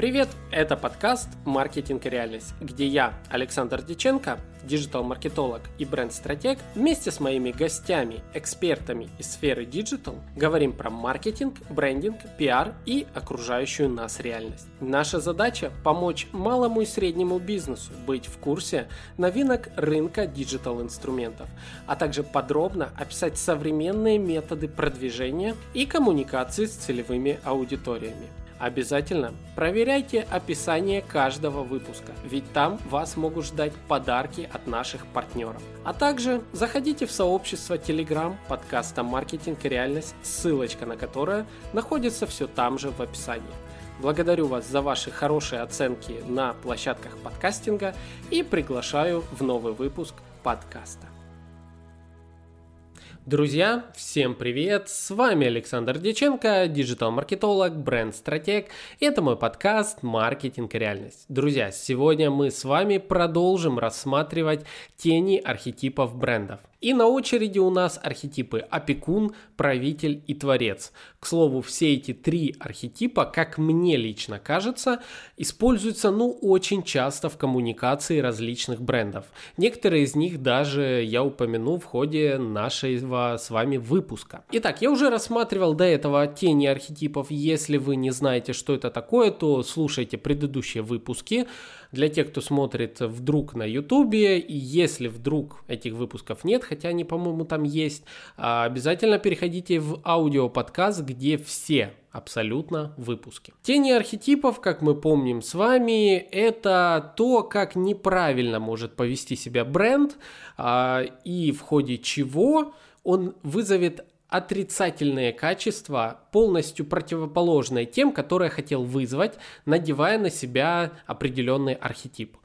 Привет! Это подкаст «Маркетинг и реальность», где я, Александр Диченко, digital-маркетолог и бренд-стратег, вместе с моими гостями, экспертами из сферы digital, говорим про маркетинг, брендинг, пиар и окружающую нас реальность. Наша задача – помочь малому и среднему бизнесу быть в курсе новинок рынка digital-инструментов, а также подробно описать современные методы продвижения и коммуникации с целевыми аудиториями. Обязательно проверяйте описание каждого выпуска, ведь там вас могут ждать подарки от наших партнеров. А также заходите в сообщество Telegram подкаста «Маркетинг и реальность», ссылочка на которое находится все там же в описании. Благодарю вас за ваши хорошие оценки на площадках подкастинга и приглашаю в новый выпуск подкаста. Друзья, всем привет! С вами Александр Деченко, диджитал-маркетолог, бренд-стратег. И это мой подкаст «Маркетинг и реальность». Друзья, сегодня мы с вами продолжим рассматривать тени архетипов брендов. И на очереди у нас архетипы опекун, правитель и творец. К слову, все эти три архетипа, как мне лично кажется, используются ну очень часто в коммуникации различных брендов. Некоторые из них даже я упомяну в ходе нашего с вами выпуска. Итак, я уже рассматривал до этого тени архетипов. Если вы не знаете, что это такое, то слушайте предыдущие выпуски. Для тех, кто смотрит вдруг на ютубе, и если вдруг этих выпусков нет, хотя они, по-моему, там есть, а, обязательно переходите в аудиоподкаст, где все абсолютно выпуски. Тени архетипов, как мы помним с вами, это то, как неправильно может повести себя бренд а, и в ходе чего он вызовет отрицательные качества, полностью противоположные тем, которые хотел вызвать, надевая на себя определенный архетип.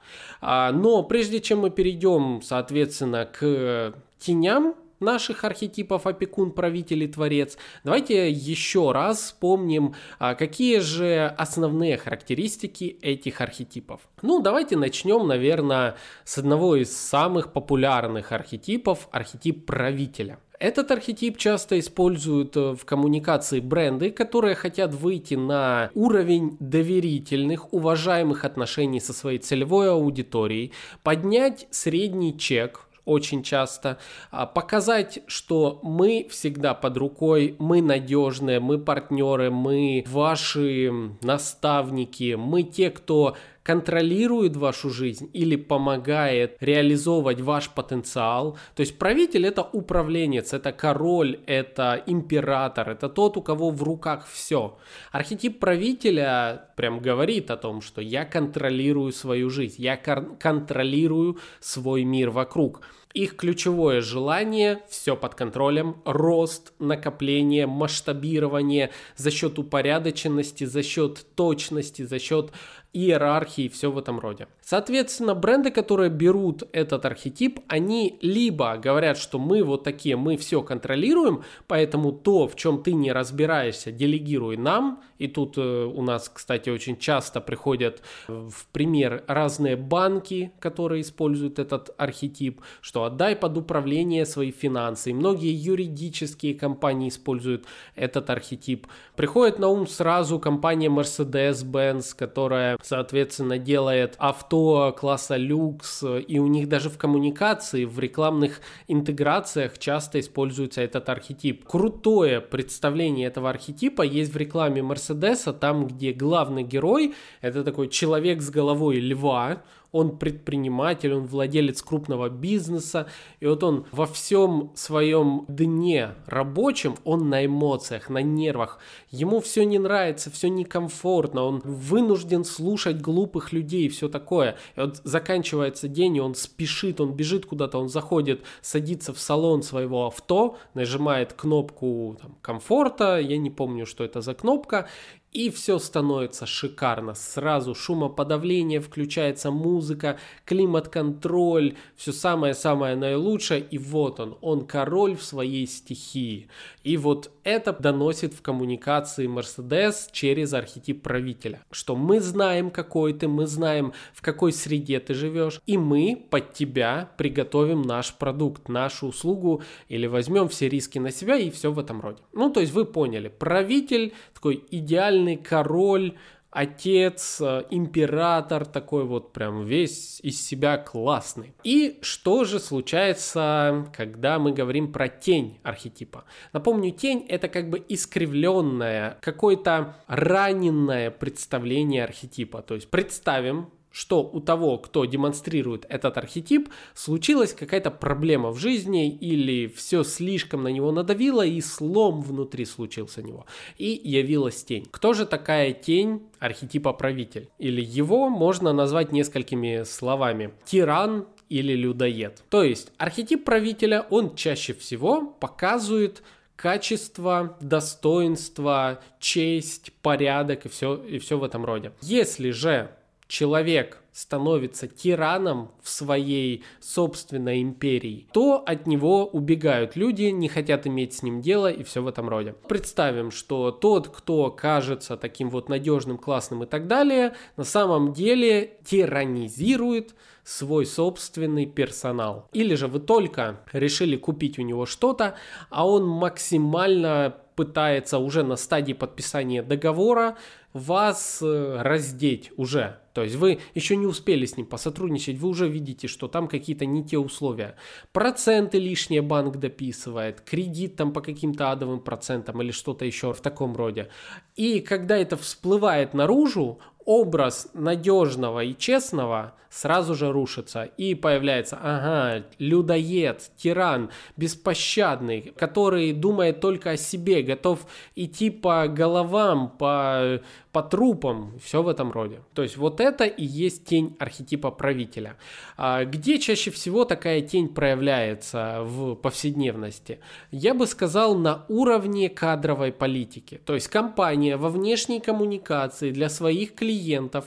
А, но прежде чем мы перейдем, соответственно, к теням наших архетипов опекун, правитель и творец, давайте еще раз вспомним, а, какие же основные характеристики этих архетипов. Ну, давайте начнем, наверное, с одного из самых популярных архетипов, архетип правителя. Этот архетип часто используют э, в коммуникации бренды, которые хотят выйти на уровень доверительных, уважаемых отношений со своей целевой аудиторией, поднять средний чек, очень часто, а, показать, что мы всегда под рукой, мы надежные, мы партнеры, мы ваши наставники, мы те, кто контролирует вашу жизнь или помогает реализовывать ваш потенциал. То есть правитель это управленец, это король, это император, это тот, у кого в руках все. Архетип правителя прям говорит о том, что я контролирую свою жизнь, я контролирую свой мир вокруг. Их ключевое желание – все под контролем, рост, накопление, масштабирование за счет упорядоченности, за счет точности, за счет иерархии, все в этом роде. Соответственно, бренды, которые берут этот архетип, они либо говорят, что мы вот такие, мы все контролируем, поэтому то, в чем ты не разбираешься, делегируй нам. И тут э, у нас, кстати, очень часто приходят в пример разные банки, которые используют этот архетип, что отдай под управление свои финансы. И многие юридические компании используют этот архетип. Приходит на ум сразу компания Mercedes-Benz, которая соответственно, делает авто класса люкс, и у них даже в коммуникации, в рекламных интеграциях часто используется этот архетип. Крутое представление этого архетипа есть в рекламе Мерседеса, там, где главный герой – это такой человек с головой льва, он предприниматель, он владелец крупного бизнеса, и вот он во всем своем дне рабочем, он на эмоциях, на нервах, ему все не нравится, все некомфортно, он вынужден слушать глупых людей и все такое. И вот заканчивается день, и он спешит, он бежит куда-то, он заходит, садится в салон своего авто, нажимает кнопку там, комфорта, я не помню, что это за кнопка, и все становится шикарно. Сразу шумоподавление, включается музыка, климат-контроль, все самое-самое наилучшее. И вот он, он король в своей стихии. И вот это доносит в коммуникации Mercedes через архетип правителя. Что мы знаем, какой ты, мы знаем, в какой среде ты живешь, и мы под тебя приготовим наш продукт, нашу услугу, или возьмем все риски на себя и все в этом роде. Ну, то есть вы поняли, правитель такой идеальный король, отец, э, император такой вот прям весь из себя классный. И что же случается, когда мы говорим про тень архетипа? Напомню, тень это как бы искривленное, какое-то раненное представление архетипа. То есть представим, что у того, кто демонстрирует этот архетип, случилась какая-то проблема в жизни или все слишком на него надавило и слом внутри случился у него. И явилась тень. Кто же такая тень архетипа правитель? Или его можно назвать несколькими словами. Тиран, или людоед. То есть архетип правителя, он чаще всего показывает качество, достоинство, честь, порядок и все, и все в этом роде. Если же человек становится тираном в своей собственной империи, то от него убегают люди, не хотят иметь с ним дело и все в этом роде. Представим, что тот, кто кажется таким вот надежным, классным и так далее, на самом деле тиранизирует свой собственный персонал. Или же вы только решили купить у него что-то, а он максимально пытается уже на стадии подписания договора вас э, раздеть уже. То есть вы еще не успели с ним посотрудничать, вы уже видите, что там какие-то не те условия. Проценты лишние банк дописывает, кредит там по каким-то адовым процентам или что-то еще в таком роде. И когда это всплывает наружу, образ надежного и честного сразу же рушится. И появляется, ага, людоед, тиран, беспощадный, который думает только о себе, готов идти по головам, по, по трупам, все в этом роде. То есть вот это и есть тень архетипа правителя. А где чаще всего такая тень проявляется в повседневности? Я бы сказал на уровне кадровой политики. То есть компания во внешней коммуникации для своих клиентов клиентов,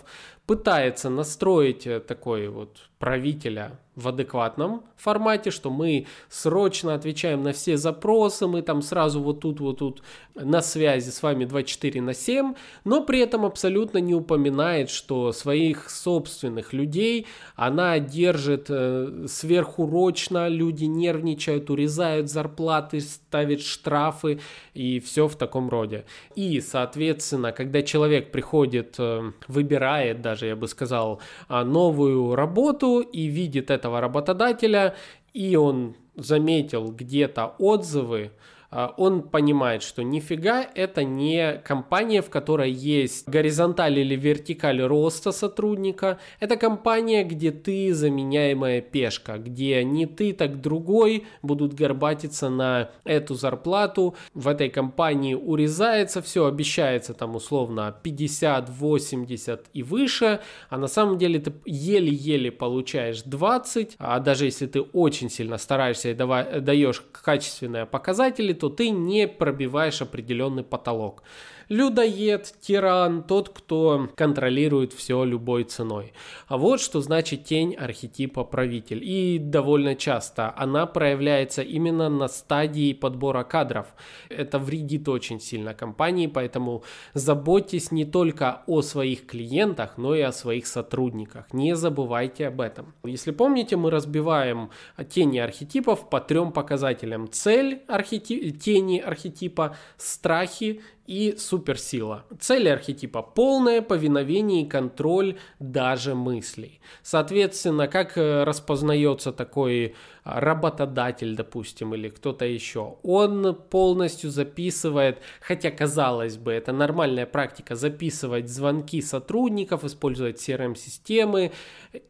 пытается настроить э, такой вот правителя в адекватном формате, что мы срочно отвечаем на все запросы, мы там сразу вот тут, вот тут на связи с вами 24 на 7, но при этом абсолютно не упоминает, что своих собственных людей она держит э, сверхурочно, люди нервничают, урезают зарплаты, ставят штрафы и все в таком роде. И, соответственно, когда человек приходит, э, выбирает даже, я бы сказал, а, новую работу и видит этого работодателя, и он заметил где-то отзывы, он понимает, что нифига это не компания, в которой есть горизонталь или вертикаль роста сотрудника. Это компания, где ты заменяемая пешка, где не ты, так другой будут горбатиться на эту зарплату. В этой компании урезается все, обещается там условно 50, 80 и выше, а на самом деле ты еле-еле получаешь 20, а даже если ты очень сильно стараешься и даешь качественные показатели, то ты не пробиваешь определенный потолок людоед, тиран, тот, кто контролирует все любой ценой. А вот что значит тень архетипа правитель. И довольно часто она проявляется именно на стадии подбора кадров. Это вредит очень сильно компании, поэтому заботьтесь не только о своих клиентах, но и о своих сотрудниках. Не забывайте об этом. Если помните, мы разбиваем тени архетипов по трем показателям. Цель архетип, тени архетипа, страхи и суперсила. Цели архетипа – полное повиновение и контроль даже мыслей. Соответственно, как э, распознается такой работодатель, допустим, или кто-то еще, он полностью записывает, хотя казалось бы, это нормальная практика, записывать звонки сотрудников, использовать CRM-системы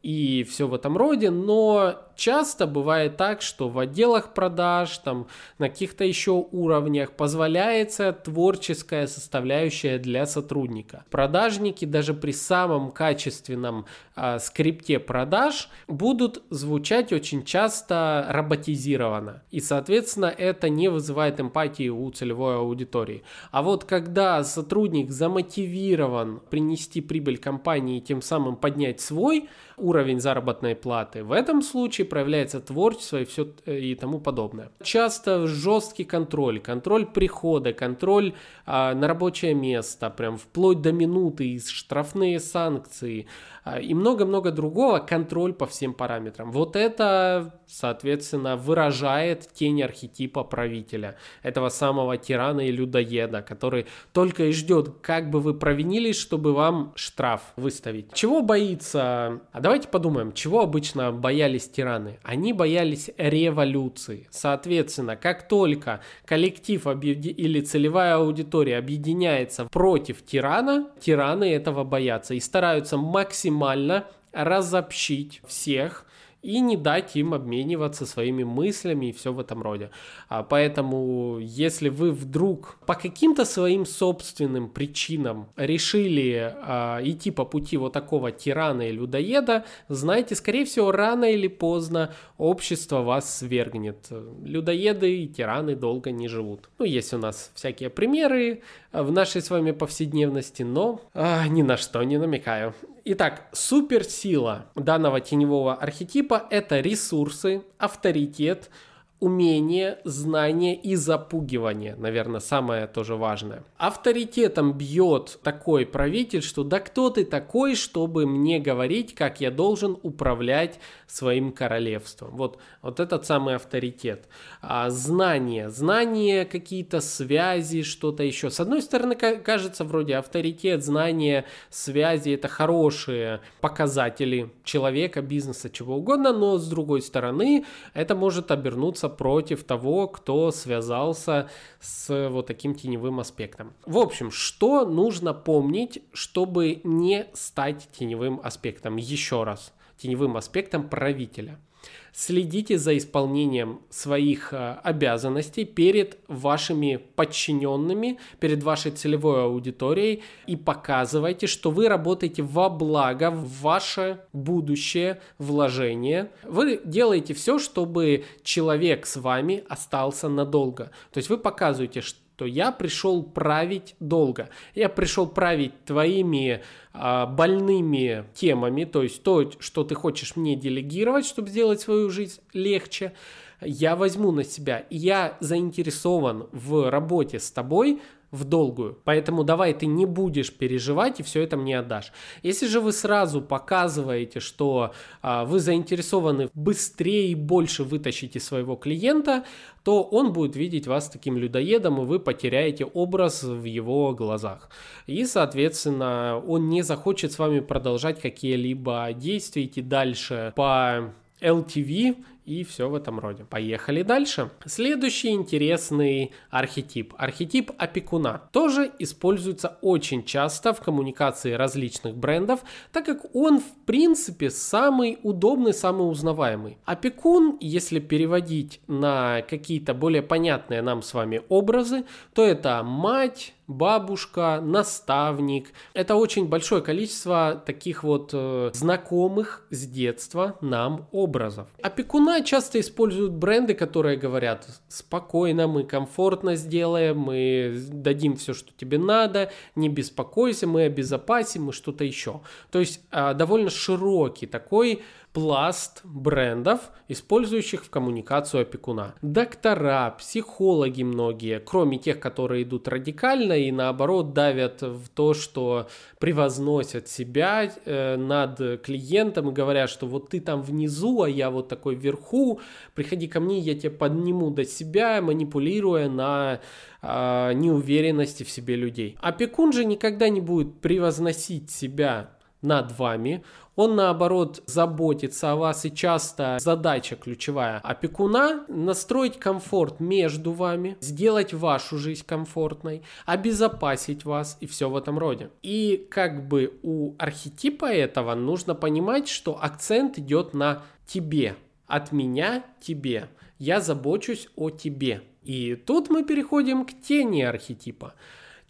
и все в этом роде, но часто бывает так, что в отделах продаж, там на каких-то еще уровнях позволяется творческая составляющая для сотрудника. Продажники даже при самом качественном э, скрипте продаж будут звучать очень часто роботизировано. И, соответственно, это не вызывает эмпатии у целевой аудитории. А вот когда сотрудник замотивирован принести прибыль компании и тем самым поднять свой уровень заработной платы, в этом случае проявляется творчество и все э, и тому подобное. Часто жесткий контроль, контроль прихода, контроль а, на рабочее место, прям вплоть до минуты, штрафные санкции а, и много-много другого, контроль по всем параметрам. Вот это, соответственно, выражает тень архетипа правителя, этого самого тирана и людоеда, который только и ждет, как бы вы провинились, чтобы вам штраф выставить. Чего боится? А давайте подумаем, чего обычно боялись тираны? Они боялись революции. Соответственно, как только коллектив или целевая аудитория объединяется против тирана, тираны этого боятся и стараются максимально разобщить всех и не дать им обмениваться своими мыслями и все в этом роде. А поэтому, если вы вдруг по каким-то своим собственным причинам решили а, идти по пути вот такого тирана и людоеда, знайте, скорее всего, рано или поздно общество вас свергнет. Людоеды и тираны долго не живут. Ну, есть у нас всякие примеры в нашей с вами повседневности, но а, ни на что не намекаю. Итак, суперсила данного теневого архетипа – это ресурсы, авторитет, умение, знание и запугивание, наверное, самое тоже важное. Авторитетом бьет такой правитель, что да кто ты такой, чтобы мне говорить, как я должен управлять своим королевством. Вот, вот этот самый авторитет. А, знание, знание, какие-то связи, что-то еще. С одной стороны, кажется, вроде авторитет, знание, связи это хорошие показатели человека, бизнеса, чего угодно, но с другой стороны, это может обернуться против того, кто связался с вот таким теневым аспектом. В общем, что нужно помнить, чтобы не стать теневым аспектом? Еще раз, теневым аспектом правителя – Следите за исполнением своих э, обязанностей перед вашими подчиненными, перед вашей целевой аудиторией и показывайте, что вы работаете во благо, в ваше будущее вложение. Вы делаете все, чтобы человек с вами остался надолго. То есть вы показываете, что то я пришел править долго. Я пришел править твоими а, больными темами, то есть то, что ты хочешь мне делегировать, чтобы сделать свою жизнь легче, я возьму на себя. Я заинтересован в работе с тобой в долгую. Поэтому давай ты не будешь переживать и все это мне отдашь. Если же вы сразу показываете, что а, вы заинтересованы быстрее и больше вытащить из своего клиента, то он будет видеть вас таким людоедом, и вы потеряете образ в его глазах. И, соответственно, он не захочет с вами продолжать какие-либо действия, идти дальше по LTV и все в этом роде. Поехали дальше. Следующий интересный архетип. Архетип опекуна. Тоже используется очень часто в коммуникации различных брендов, так как он в принципе самый удобный, самый узнаваемый. Опекун, если переводить на какие-то более понятные нам с вами образы, то это мать, бабушка, наставник. Это очень большое количество таких вот э, знакомых с детства нам образов. Опекуна часто используют бренды, которые говорят спокойно, мы комфортно сделаем, мы дадим все, что тебе надо, не беспокойся, мы обезопасим, мы что-то еще. То есть э, довольно широкий такой пласт брендов, использующих в коммуникацию опекуна. Доктора, психологи многие, кроме тех, которые идут радикально и наоборот давят в то, что превозносят себя э, над клиентом и говорят, что вот ты там внизу, а я вот такой вверху, приходи ко мне, я тебя подниму до себя, манипулируя на э, неуверенности в себе людей. Опекун же никогда не будет превозносить себя над вами, он наоборот заботится о вас и часто задача ключевая опекуна настроить комфорт между вами, сделать вашу жизнь комфортной, обезопасить вас и все в этом роде. И как бы у архетипа этого нужно понимать, что акцент идет на тебе, от меня тебе. Я забочусь о тебе. И тут мы переходим к тени архетипа.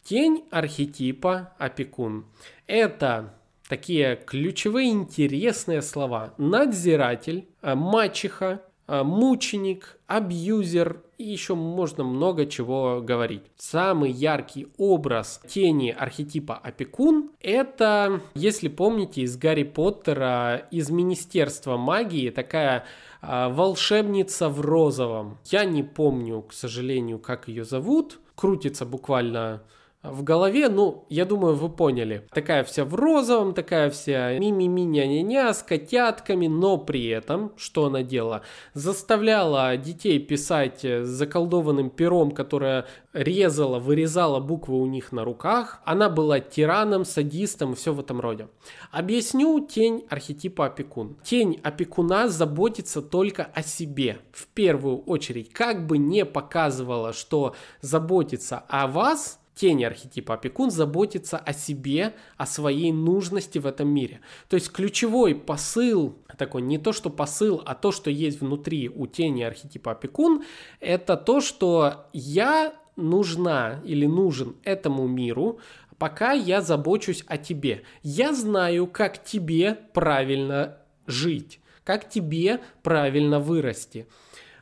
Тень архетипа опекун. Это такие ключевые интересные слова. Надзиратель, э, мачеха, э, мученик, абьюзер и еще можно много чего говорить. Самый яркий образ тени архетипа опекун – это, если помните, из Гарри Поттера, из Министерства магии, такая э, волшебница в розовом. Я не помню, к сожалению, как ее зовут. Крутится буквально в голове, ну, я думаю, вы поняли. Такая вся в розовом, такая вся ми-ми-ми ня-ня-ня с котятками, но при этом, что она делала? Заставляла детей писать заколдованным пером, которое резала, вырезала буквы у них на руках. Она была тираном, садистом все в этом роде. Объясню тень архетипа опекун. Тень опекуна заботится только о себе. В первую очередь, как бы не показывала, что заботится о вас – тени архетипа опекун заботится о себе, о своей нужности в этом мире. То есть ключевой посыл, такой не то, что посыл, а то, что есть внутри у тени архетипа опекун, это то, что я нужна или нужен этому миру, пока я забочусь о тебе. Я знаю, как тебе правильно жить, как тебе правильно вырасти.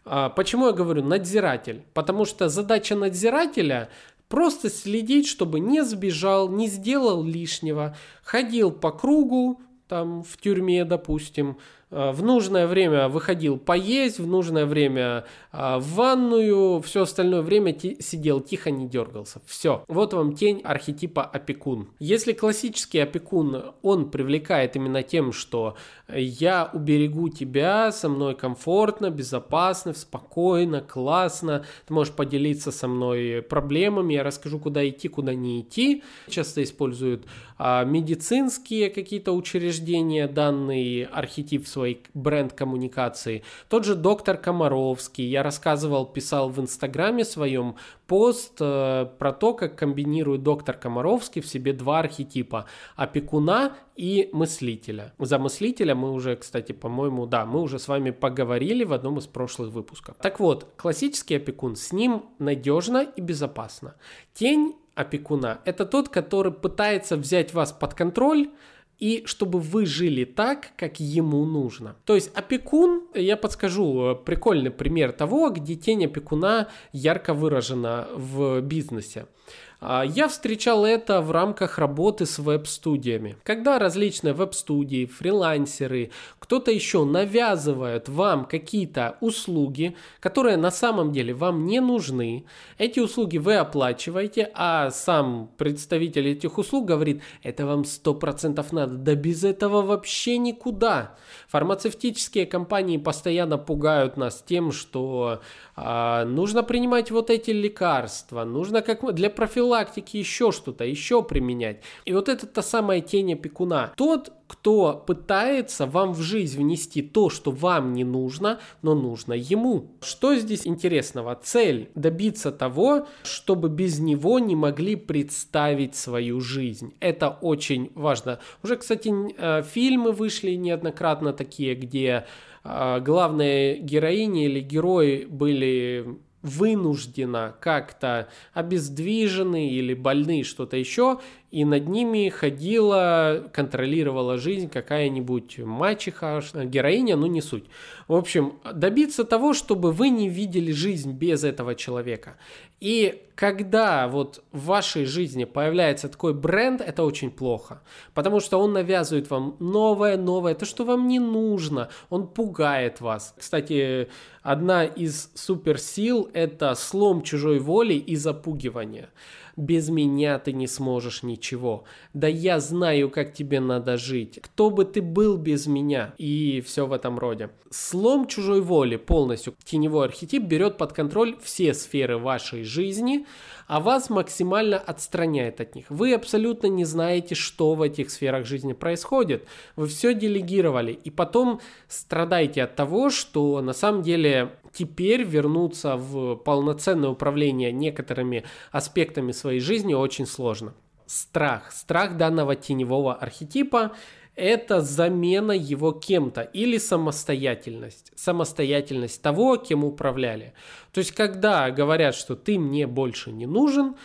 А, почему я говорю надзиратель? Потому что задача надзирателя Просто следить, чтобы не сбежал, не сделал лишнего, ходил по кругу, там в тюрьме, допустим, в нужное время выходил поесть, в нужное время э, в ванную, все остальное время сидел тихо, не дергался. Все. Вот вам тень архетипа опекун. Если классический опекун, он привлекает именно тем, что я уберегу тебя, со мной комфортно, безопасно, спокойно, классно, ты можешь поделиться со мной проблемами, я расскажу, куда идти, куда не идти. Часто используют а, медицинские какие-то учреждения данный архетип своей бренд-коммуникации. Тот же доктор Комаровский, я рассказывал, писал в инстаграме своем пост э, про то, как комбинирует доктор Комаровский в себе два архетипа – опекуна и мыслителя. За мыслителя мы уже, кстати, по-моему, да, мы уже с вами поговорили в одном из прошлых выпусков. Так вот, классический опекун, с ним надежно и безопасно. Тень опекуна – это тот, который пытается взять вас под контроль, и чтобы вы жили так, как ему нужно. То есть опекун, я подскажу, э, прикольный пример того, где тень опекуна ярко выражена в бизнесе. А, я встречал это в рамках работы с веб-студиями. Когда различные веб-студии, фрилансеры, кто-то еще навязывают вам какие-то услуги, которые на самом деле вам не нужны, эти услуги вы оплачиваете, а сам представитель этих услуг говорит, это вам 100% надо, да без этого вообще никуда. Фармацевтические компании постоянно пугают нас тем, что а, нужно принимать вот эти лекарства, нужно как для профилактики еще что-то, еще применять. И вот это та самая тень опекуна. Тот, кто пытается вам в жизнь внести то, что вам не нужно, но нужно ему. Что здесь интересного? Цель добиться того, чтобы без него не могли представить свою жизнь. Это очень важно. Уже, кстати, э, фильмы вышли неоднократно такие, где э, главные героини или герои были вынужденно как-то обездвижены или больны, что-то еще, и над ними ходила, контролировала жизнь какая-нибудь мачеха, героиня, ну не суть. В общем, добиться того, чтобы вы не видели жизнь без этого человека. И когда вот в вашей жизни появляется такой бренд, это очень плохо, потому что он навязывает вам новое, новое, то, что вам не нужно, он пугает вас. Кстати, одна из суперсил – это слом чужой воли и запугивание без меня ты не сможешь ничего. Да я знаю, как тебе надо жить. Кто бы ты был без меня? И все в этом роде. Слом чужой воли полностью. Теневой архетип берет под контроль все сферы вашей жизни, а вас максимально отстраняет от них. Вы абсолютно не знаете, что в этих сферах жизни происходит. Вы все делегировали, и потом страдаете от того, что на самом деле теперь вернуться в полноценное управление некоторыми аспектами своей жизни очень сложно. Страх. Страх данного теневого архетипа это замена его кем-то или самостоятельность. Самостоятельность того, кем управляли. То есть, когда говорят, что ты мне больше не нужен,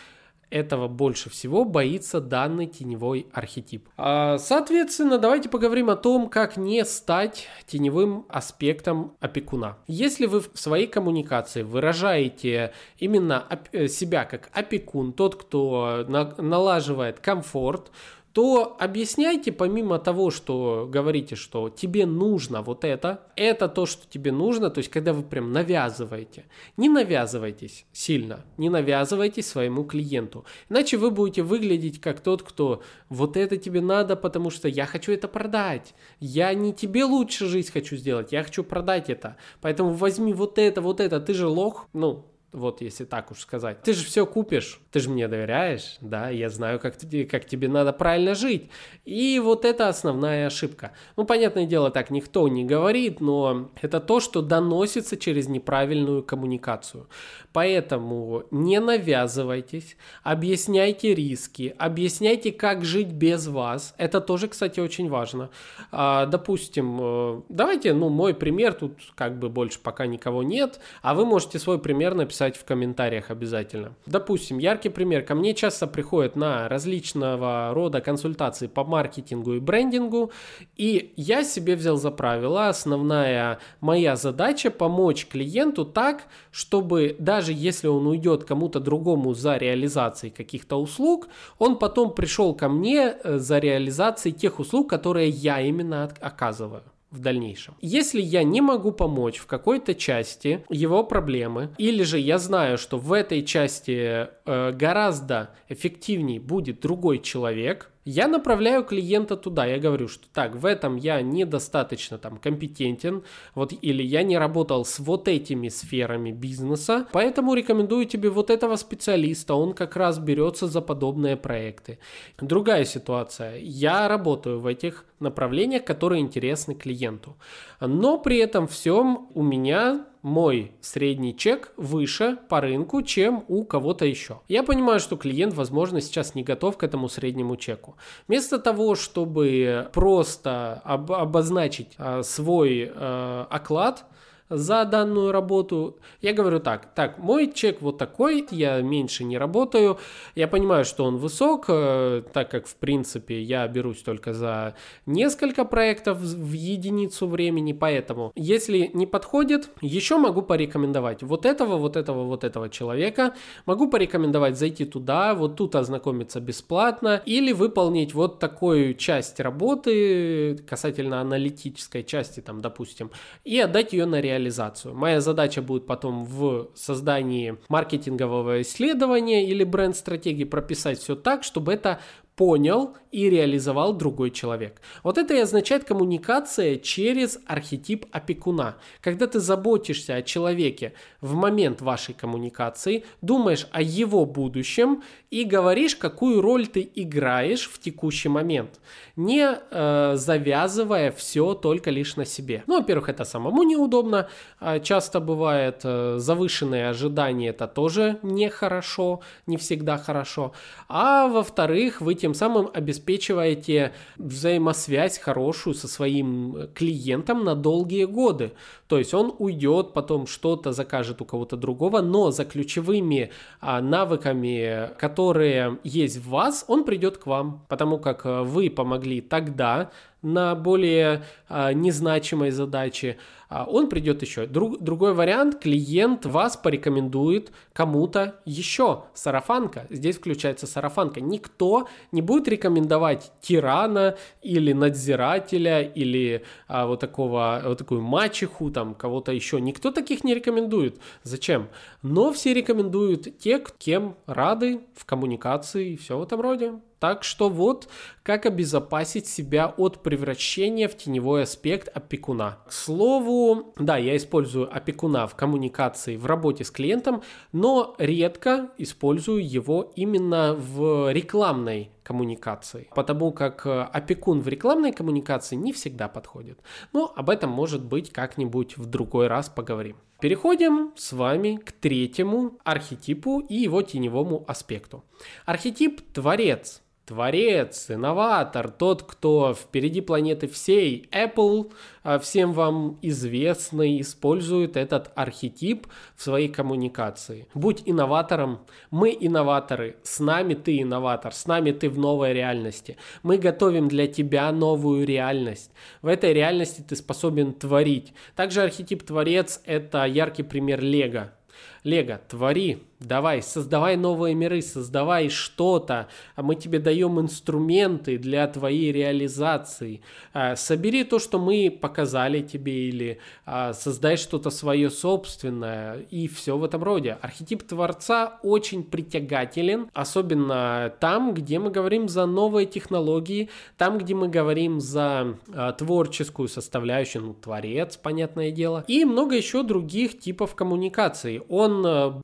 этого больше всего боится данный теневой архетип. А, соответственно, давайте поговорим о том, как не стать теневым аспектом опекуна. Если вы в своей коммуникации выражаете именно э, себя как опекун, тот, кто налаживает комфорт, то объясняйте помимо того, что говорите, что тебе нужно вот это, это то, что тебе нужно, то есть когда вы прям навязываете, не навязывайтесь сильно, не навязывайтесь своему клиенту, иначе вы будете выглядеть как тот, кто вот это тебе надо, потому что я хочу это продать, я не тебе лучше жизнь хочу сделать, я хочу продать это, поэтому возьми вот это, вот это, ты же лох, ну, вот если так уж сказать. Ты же все купишь, ты же мне доверяешь, да, я знаю, как, ты, как тебе надо правильно жить. И вот это основная ошибка. Ну, понятное дело, так никто не говорит, но это то, что доносится через неправильную коммуникацию. Поэтому не навязывайтесь, объясняйте риски, объясняйте, как жить без вас. Это тоже, кстати, очень важно. А, допустим, э, давайте, ну, мой пример, тут как бы больше пока никого нет, а вы можете свой пример написать написать в комментариях обязательно. Допустим, яркий пример. Ко мне часто приходят на различного рода консультации по маркетингу и брендингу, и я себе взял за правило, основная моя задача помочь клиенту так, чтобы даже если он уйдет кому-то другому за реализацией каких-то услуг, он потом пришел ко мне э, за реализацией тех услуг, которые я именно оказываю в дальнейшем. Если я не могу помочь в какой-то части его проблемы, или же я знаю, что в этой части э, гораздо эффективнее будет другой человек, я направляю клиента туда, я говорю, что так, в этом я недостаточно там компетентен, вот, или я не работал с вот этими сферами бизнеса, поэтому рекомендую тебе вот этого специалиста, он как раз берется за подобные проекты. Другая ситуация, я работаю в этих направлениях, которые интересны клиенту, но при этом всем у меня мой средний чек выше по рынку, чем у кого-то еще. Я понимаю, что клиент, возможно, сейчас не готов к этому среднему чеку. Вместо того, чтобы просто об обозначить э, свой э, оклад, за данную работу. Я говорю так, так, мой чек вот такой, я меньше не работаю. Я понимаю, что он высок, э, так как, в принципе, я берусь только за несколько проектов в единицу времени, поэтому, если не подходит, еще могу порекомендовать вот этого, вот этого, вот этого человека. Могу порекомендовать зайти туда, вот тут ознакомиться бесплатно или выполнить вот такую часть работы касательно аналитической части, там, допустим, и отдать ее на реализацию реализацию. Моя задача будет потом в создании маркетингового исследования или бренд-стратегии прописать все так, чтобы это понял и реализовал другой человек. Вот это и означает коммуникация через архетип опекуна. Когда ты заботишься о человеке в момент вашей коммуникации, думаешь о его будущем и говоришь, какую роль ты играешь в текущий момент, не э, завязывая все только лишь на себе. Ну, во-первых, это самому неудобно, э, часто бывает э, завышенные ожидания, это тоже нехорошо, не всегда хорошо. А во-вторых, вы тем самым обеспечиваете взаимосвязь хорошую со своим клиентом на долгие годы. То есть он уйдет, потом что-то закажет у кого-то другого, но за ключевыми а, навыками, которые есть в вас, он придет к вам, потому как э, вы помогли тогда на более а, незначимой задаче, а он придет еще. Друг, другой вариант, клиент вас порекомендует кому-то еще. Сарафанка, здесь включается сарафанка. Никто не будет рекомендовать тирана или надзирателя или а, вот такого, вот такую мачеху, там кого-то еще. Никто таких не рекомендует. Зачем? Но все рекомендуют те, кем рады в коммуникации и все в этом роде. Так что вот как обезопасить себя от превращения в теневой аспект опекуна. К слову, да, я использую опекуна в коммуникации, в работе с клиентом, но редко использую его именно в рекламной коммуникации, потому как э, опекун в рекламной коммуникации не всегда подходит. Но об этом, может быть, как-нибудь в другой раз поговорим. Переходим с вами к третьему архетипу и его теневому аспекту. Архетип творец творец, инноватор, тот, кто впереди планеты всей. Apple, а, всем вам известный, использует этот архетип в своей коммуникации. Будь инноватором, мы инноваторы, с нами ты инноватор, с нами ты в новой реальности. Мы готовим для тебя новую реальность. В этой реальности ты способен творить. Также архетип творец – это яркий пример Лего. Лего, твори, давай, создавай новые миры, создавай что-то, а мы тебе даем инструменты для твоей реализации. А, собери то, что мы показали тебе, или а, создай что-то свое собственное, и все в этом роде. Архетип Творца очень притягателен, особенно там, где мы говорим за новые технологии, там, где мы говорим за творческую составляющую, ну, творец, понятное дело, и много еще других типов коммуникации. Он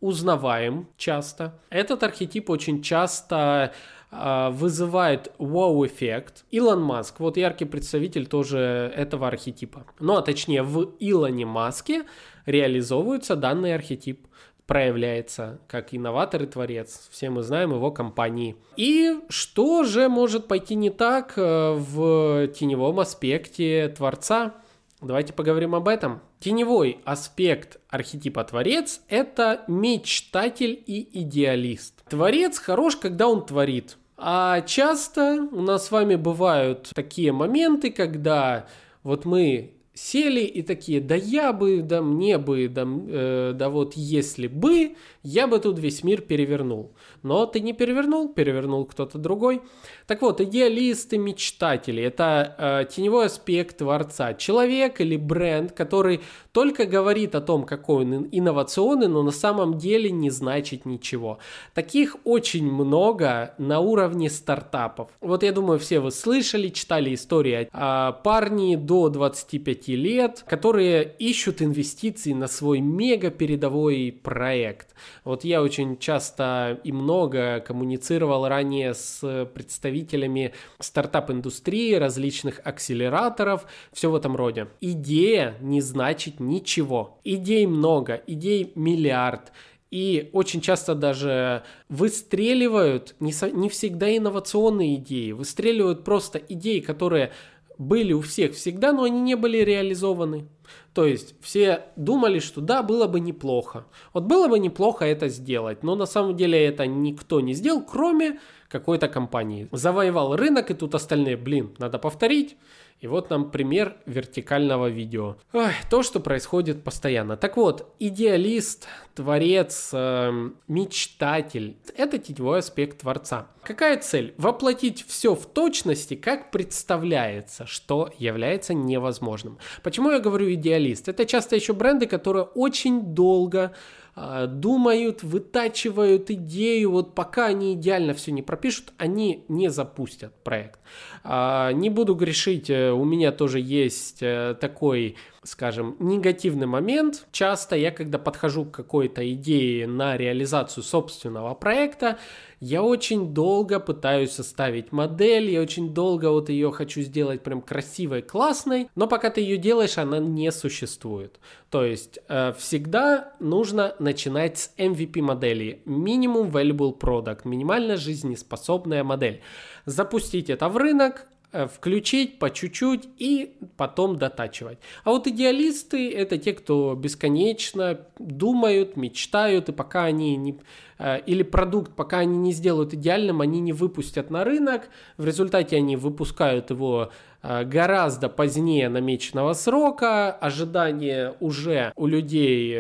узнаваем, встречаем часто. Этот архетип очень часто э, вызывает вау-эффект. Илон Маск, вот яркий представитель тоже этого архетипа. Ну, а точнее, в Илоне Маске реализовывается данный архетип проявляется как инноватор и творец. Все мы знаем его компании. И что же может пойти не так э, в теневом аспекте творца? Давайте поговорим об этом. Теневой аспект архетипа Творец – это мечтатель и идеалист. Творец хорош, когда он творит. А часто у нас с вами бывают такие моменты, когда вот мы сели и такие, да я бы, да мне бы, да, э, да вот если бы, я бы тут весь мир перевернул. Но ты не перевернул, перевернул кто-то другой. Так вот, идеалисты, мечтатели – это э, теневой аспект творца. Человек или бренд, который только говорит о том, какой он инновационный, но на самом деле не значит ничего. Таких очень много на уровне стартапов. Вот я думаю, все вы слышали, читали истории о парни до 25 лет, которые ищут инвестиции на свой мега передовой проект. Вот я очень часто и много коммуницировал ранее с представителями стартап-индустрии, различных акселераторов, все в этом роде. Идея не значит ничего. Идей много, идей миллиард. И очень часто даже выстреливают не, со, не всегда инновационные идеи, выстреливают просто идеи, которые были у всех всегда, но они не были реализованы. То есть все думали, что да, было бы неплохо. Вот было бы неплохо это сделать, но на самом деле это никто не сделал, кроме какой-то компании. Завоевал рынок, и тут остальные, блин, надо повторить. И вот нам пример вертикального видео. Ой, то, что происходит постоянно. Так вот, идеалист, творец, э, мечтатель – это теневой аспект творца. Какая цель? Воплотить все в точности, как представляется, что является невозможным. Почему я говорю идеалист? Это часто еще бренды, которые очень долго а, думают, вытачивают идею, вот пока они идеально все не пропишут, они не запустят проект. А, не буду грешить, э, у меня тоже есть э, такой скажем, негативный момент. Часто я, когда подхожу к какой-то идее на реализацию собственного проекта, я очень долго пытаюсь составить модель, я очень долго вот ее хочу сделать прям красивой, классной, но пока ты ее делаешь, она не существует. То есть э, всегда нужно начинать с MVP модели, Minimum Valuable Product, минимально жизнеспособная модель. Запустить это в рынок, Э, включить по чуть-чуть и потом дотачивать. А вот идеалисты это те, кто бесконечно думают, мечтают, и пока они не э, или продукт, пока они не сделают идеальным, они не выпустят на рынок. В результате они выпускают его э, гораздо позднее намеченного срока. Ожидание уже у людей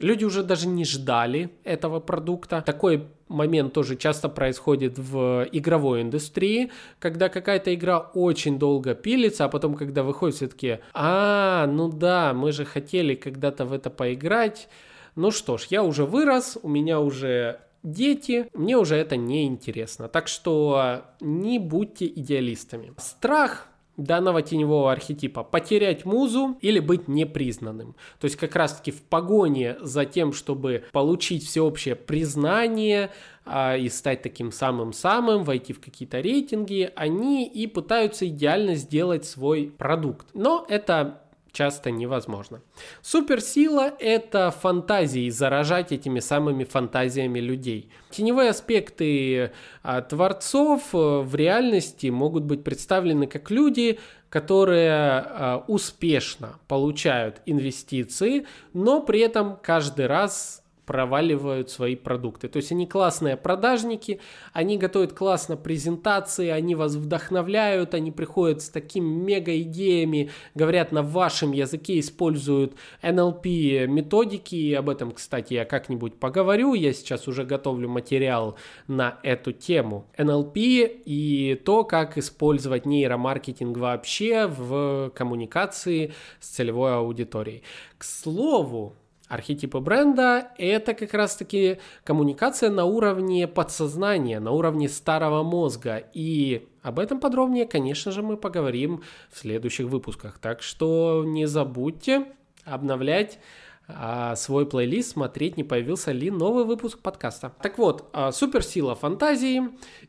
Люди уже даже не ждали этого продукта. Такой момент тоже часто происходит в игровой индустрии, когда какая-то игра очень долго пилится, а потом, когда выходит, все-таки, а, ну да, мы же хотели когда-то в это поиграть. Ну что ж, я уже вырос, у меня уже дети, мне уже это не интересно. Так что не будьте идеалистами. Страх данного теневого архетипа потерять музу или быть непризнанным. То есть как раз таки в погоне за тем, чтобы получить всеобщее признание а, и стать таким самым-самым, войти в какие-то рейтинги, они и пытаются идеально сделать свой продукт. Но это часто невозможно. Суперсила – это фантазии, заражать этими самыми фантазиями людей. Теневые аспекты а, творцов э, в реальности могут быть представлены как люди, которые а, успешно получают инвестиции, но при этом каждый раз проваливают свои продукты. То есть они классные продажники, они готовят классно презентации, они вас вдохновляют, они приходят с такими мега идеями, говорят на вашем языке, используют NLP методики, об этом, кстати, я как-нибудь поговорю, я сейчас уже готовлю материал на эту тему. NLP и то, как использовать нейромаркетинг вообще в коммуникации с целевой аудиторией. К слову, Архетипы бренда – это как раз-таки коммуникация на уровне подсознания, на уровне старого мозга. И об этом подробнее, конечно же, мы поговорим в следующих выпусках. Так что не забудьте обновлять свой плейлист, смотреть, не появился ли новый выпуск подкаста. Так вот, а, суперсила фантазии.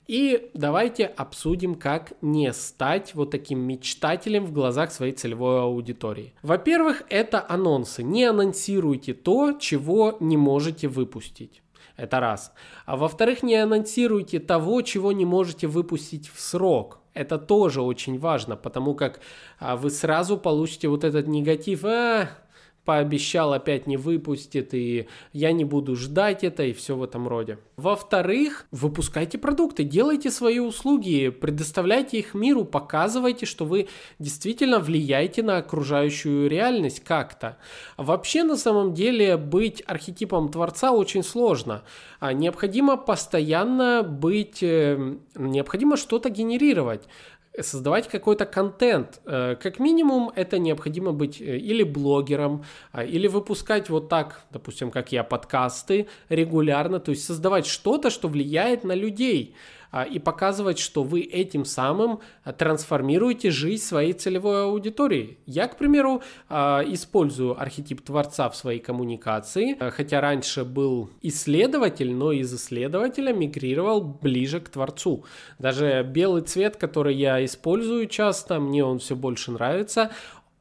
И давайте обсудим, как не стать вот таким мечтателем в глазах своей целевой аудитории. Во-первых, это анонсы. Не анонсируйте то, чего не можете выпустить. Это раз. А во-вторых, не анонсируйте того, чего не можете выпустить в срок. Это тоже очень важно, потому как а, вы сразу получите вот этот негатив. А, пообещал, опять не выпустит, и я не буду ждать это, и все в этом роде. Во-вторых, выпускайте продукты, делайте свои услуги, предоставляйте их миру, показывайте, что вы действительно влияете на окружающую реальность как-то. Вообще, на самом деле, быть архетипом Творца очень сложно. А необходимо постоянно быть, э, необходимо что-то генерировать создавать какой-то контент. Э, как минимум, это необходимо быть э, или блогером, а, или выпускать вот так, допустим, как я, подкасты регулярно, то есть создавать что-то, что влияет на людей. А, и показывать, что вы этим самым а, трансформируете жизнь своей целевой аудитории. Я, к примеру, а, использую архетип творца в своей коммуникации, хотя раньше был исследователь, но из исследователя мигрировал ближе к творцу. Даже белый цвет, который я использую часто, мне он все больше нравится,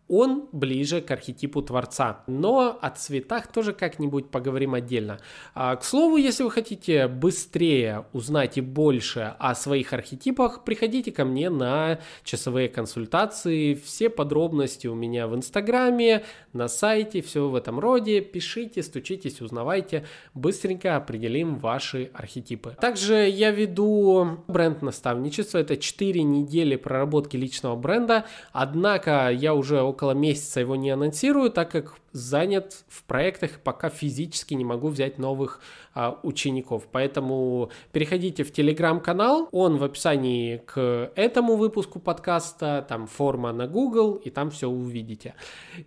он ближе к архетипу Творца. Но о цветах тоже как-нибудь поговорим отдельно. А, к слову, если вы хотите быстрее узнать и больше о своих архетипах, приходите ко мне на часовые консультации. Все подробности у меня в Инстаграме, на сайте, все в этом роде. Пишите, стучитесь, узнавайте. Быстренько определим ваши архетипы. Также я веду бренд-наставничество. Это 4 недели проработки личного бренда. Однако я уже около месяца его не анонсирую, так как занят в проектах, пока физически не могу взять новых а, учеников. Поэтому переходите в телеграм-канал, он в описании к этому выпуску подкаста, там форма на Google, и там все увидите.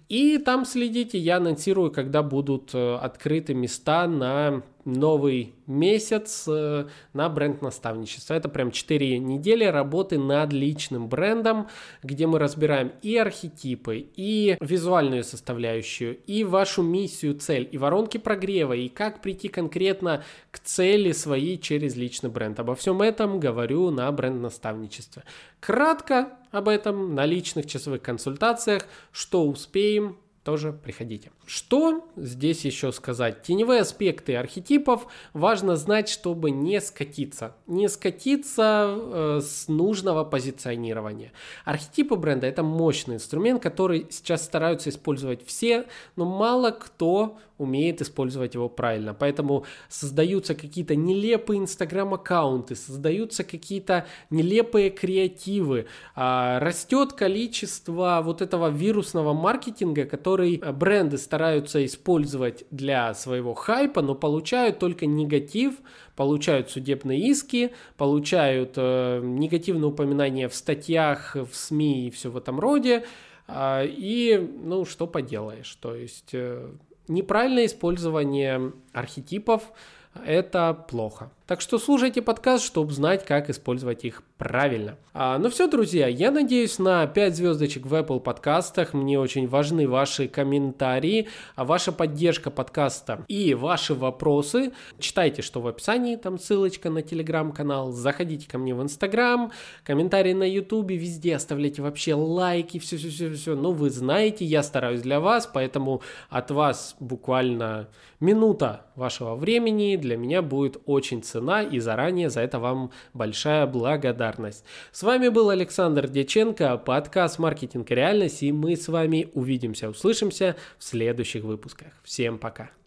И там следите, я анонсирую, когда будут э, открыты места на новый месяц э, на бренд-наставничество. Это прям 4 недели работы над личным брендом, где мы разбираем и архетипы, и визуальную составляющую, и вашу миссию, цель, и воронки прогрева, и как прийти конкретно к цели своей через личный бренд. Обо всем этом говорю на бренд-наставничестве. Кратко об этом на личных часовых консультациях, что успеем, тоже приходите. Что здесь еще сказать? Теневые аспекты архетипов важно знать, чтобы не скатиться. Не скатиться э, с нужного позиционирования. Архетипы бренда это мощный инструмент, который сейчас стараются использовать все, но мало кто умеет использовать его правильно. Поэтому создаются какие-то нелепые инстаграм-аккаунты, создаются какие-то нелепые креативы. А, растет количество вот этого вирусного маркетинга, который бренды стараются использовать для своего хайпа, но получают только негатив, получают судебные иски, получают э, негативные упоминания в статьях, в СМИ и все в этом роде. А, и, ну, что поделаешь, то есть э, неправильное использование архетипов – это плохо. Так что слушайте подкаст, чтобы знать, как использовать их правильно. А, ну все, друзья, я надеюсь на 5 звездочек в Apple подкастах. Мне очень важны ваши комментарии, а ваша поддержка подкаста и ваши вопросы. Читайте, что в описании, там ссылочка на телеграм-канал. Заходите ко мне в Инстаграм, комментарии на Ютубе, везде оставляйте вообще лайки, все-все-все-все. Ну, вы знаете, я стараюсь для вас, поэтому от вас буквально минута вашего времени для меня будет очень ценно цена, и заранее за это вам большая благодарность. С вами был Александр Деченко, подкаст «Маркетинг и реальность», и мы с вами увидимся, услышимся в следующих выпусках. Всем пока!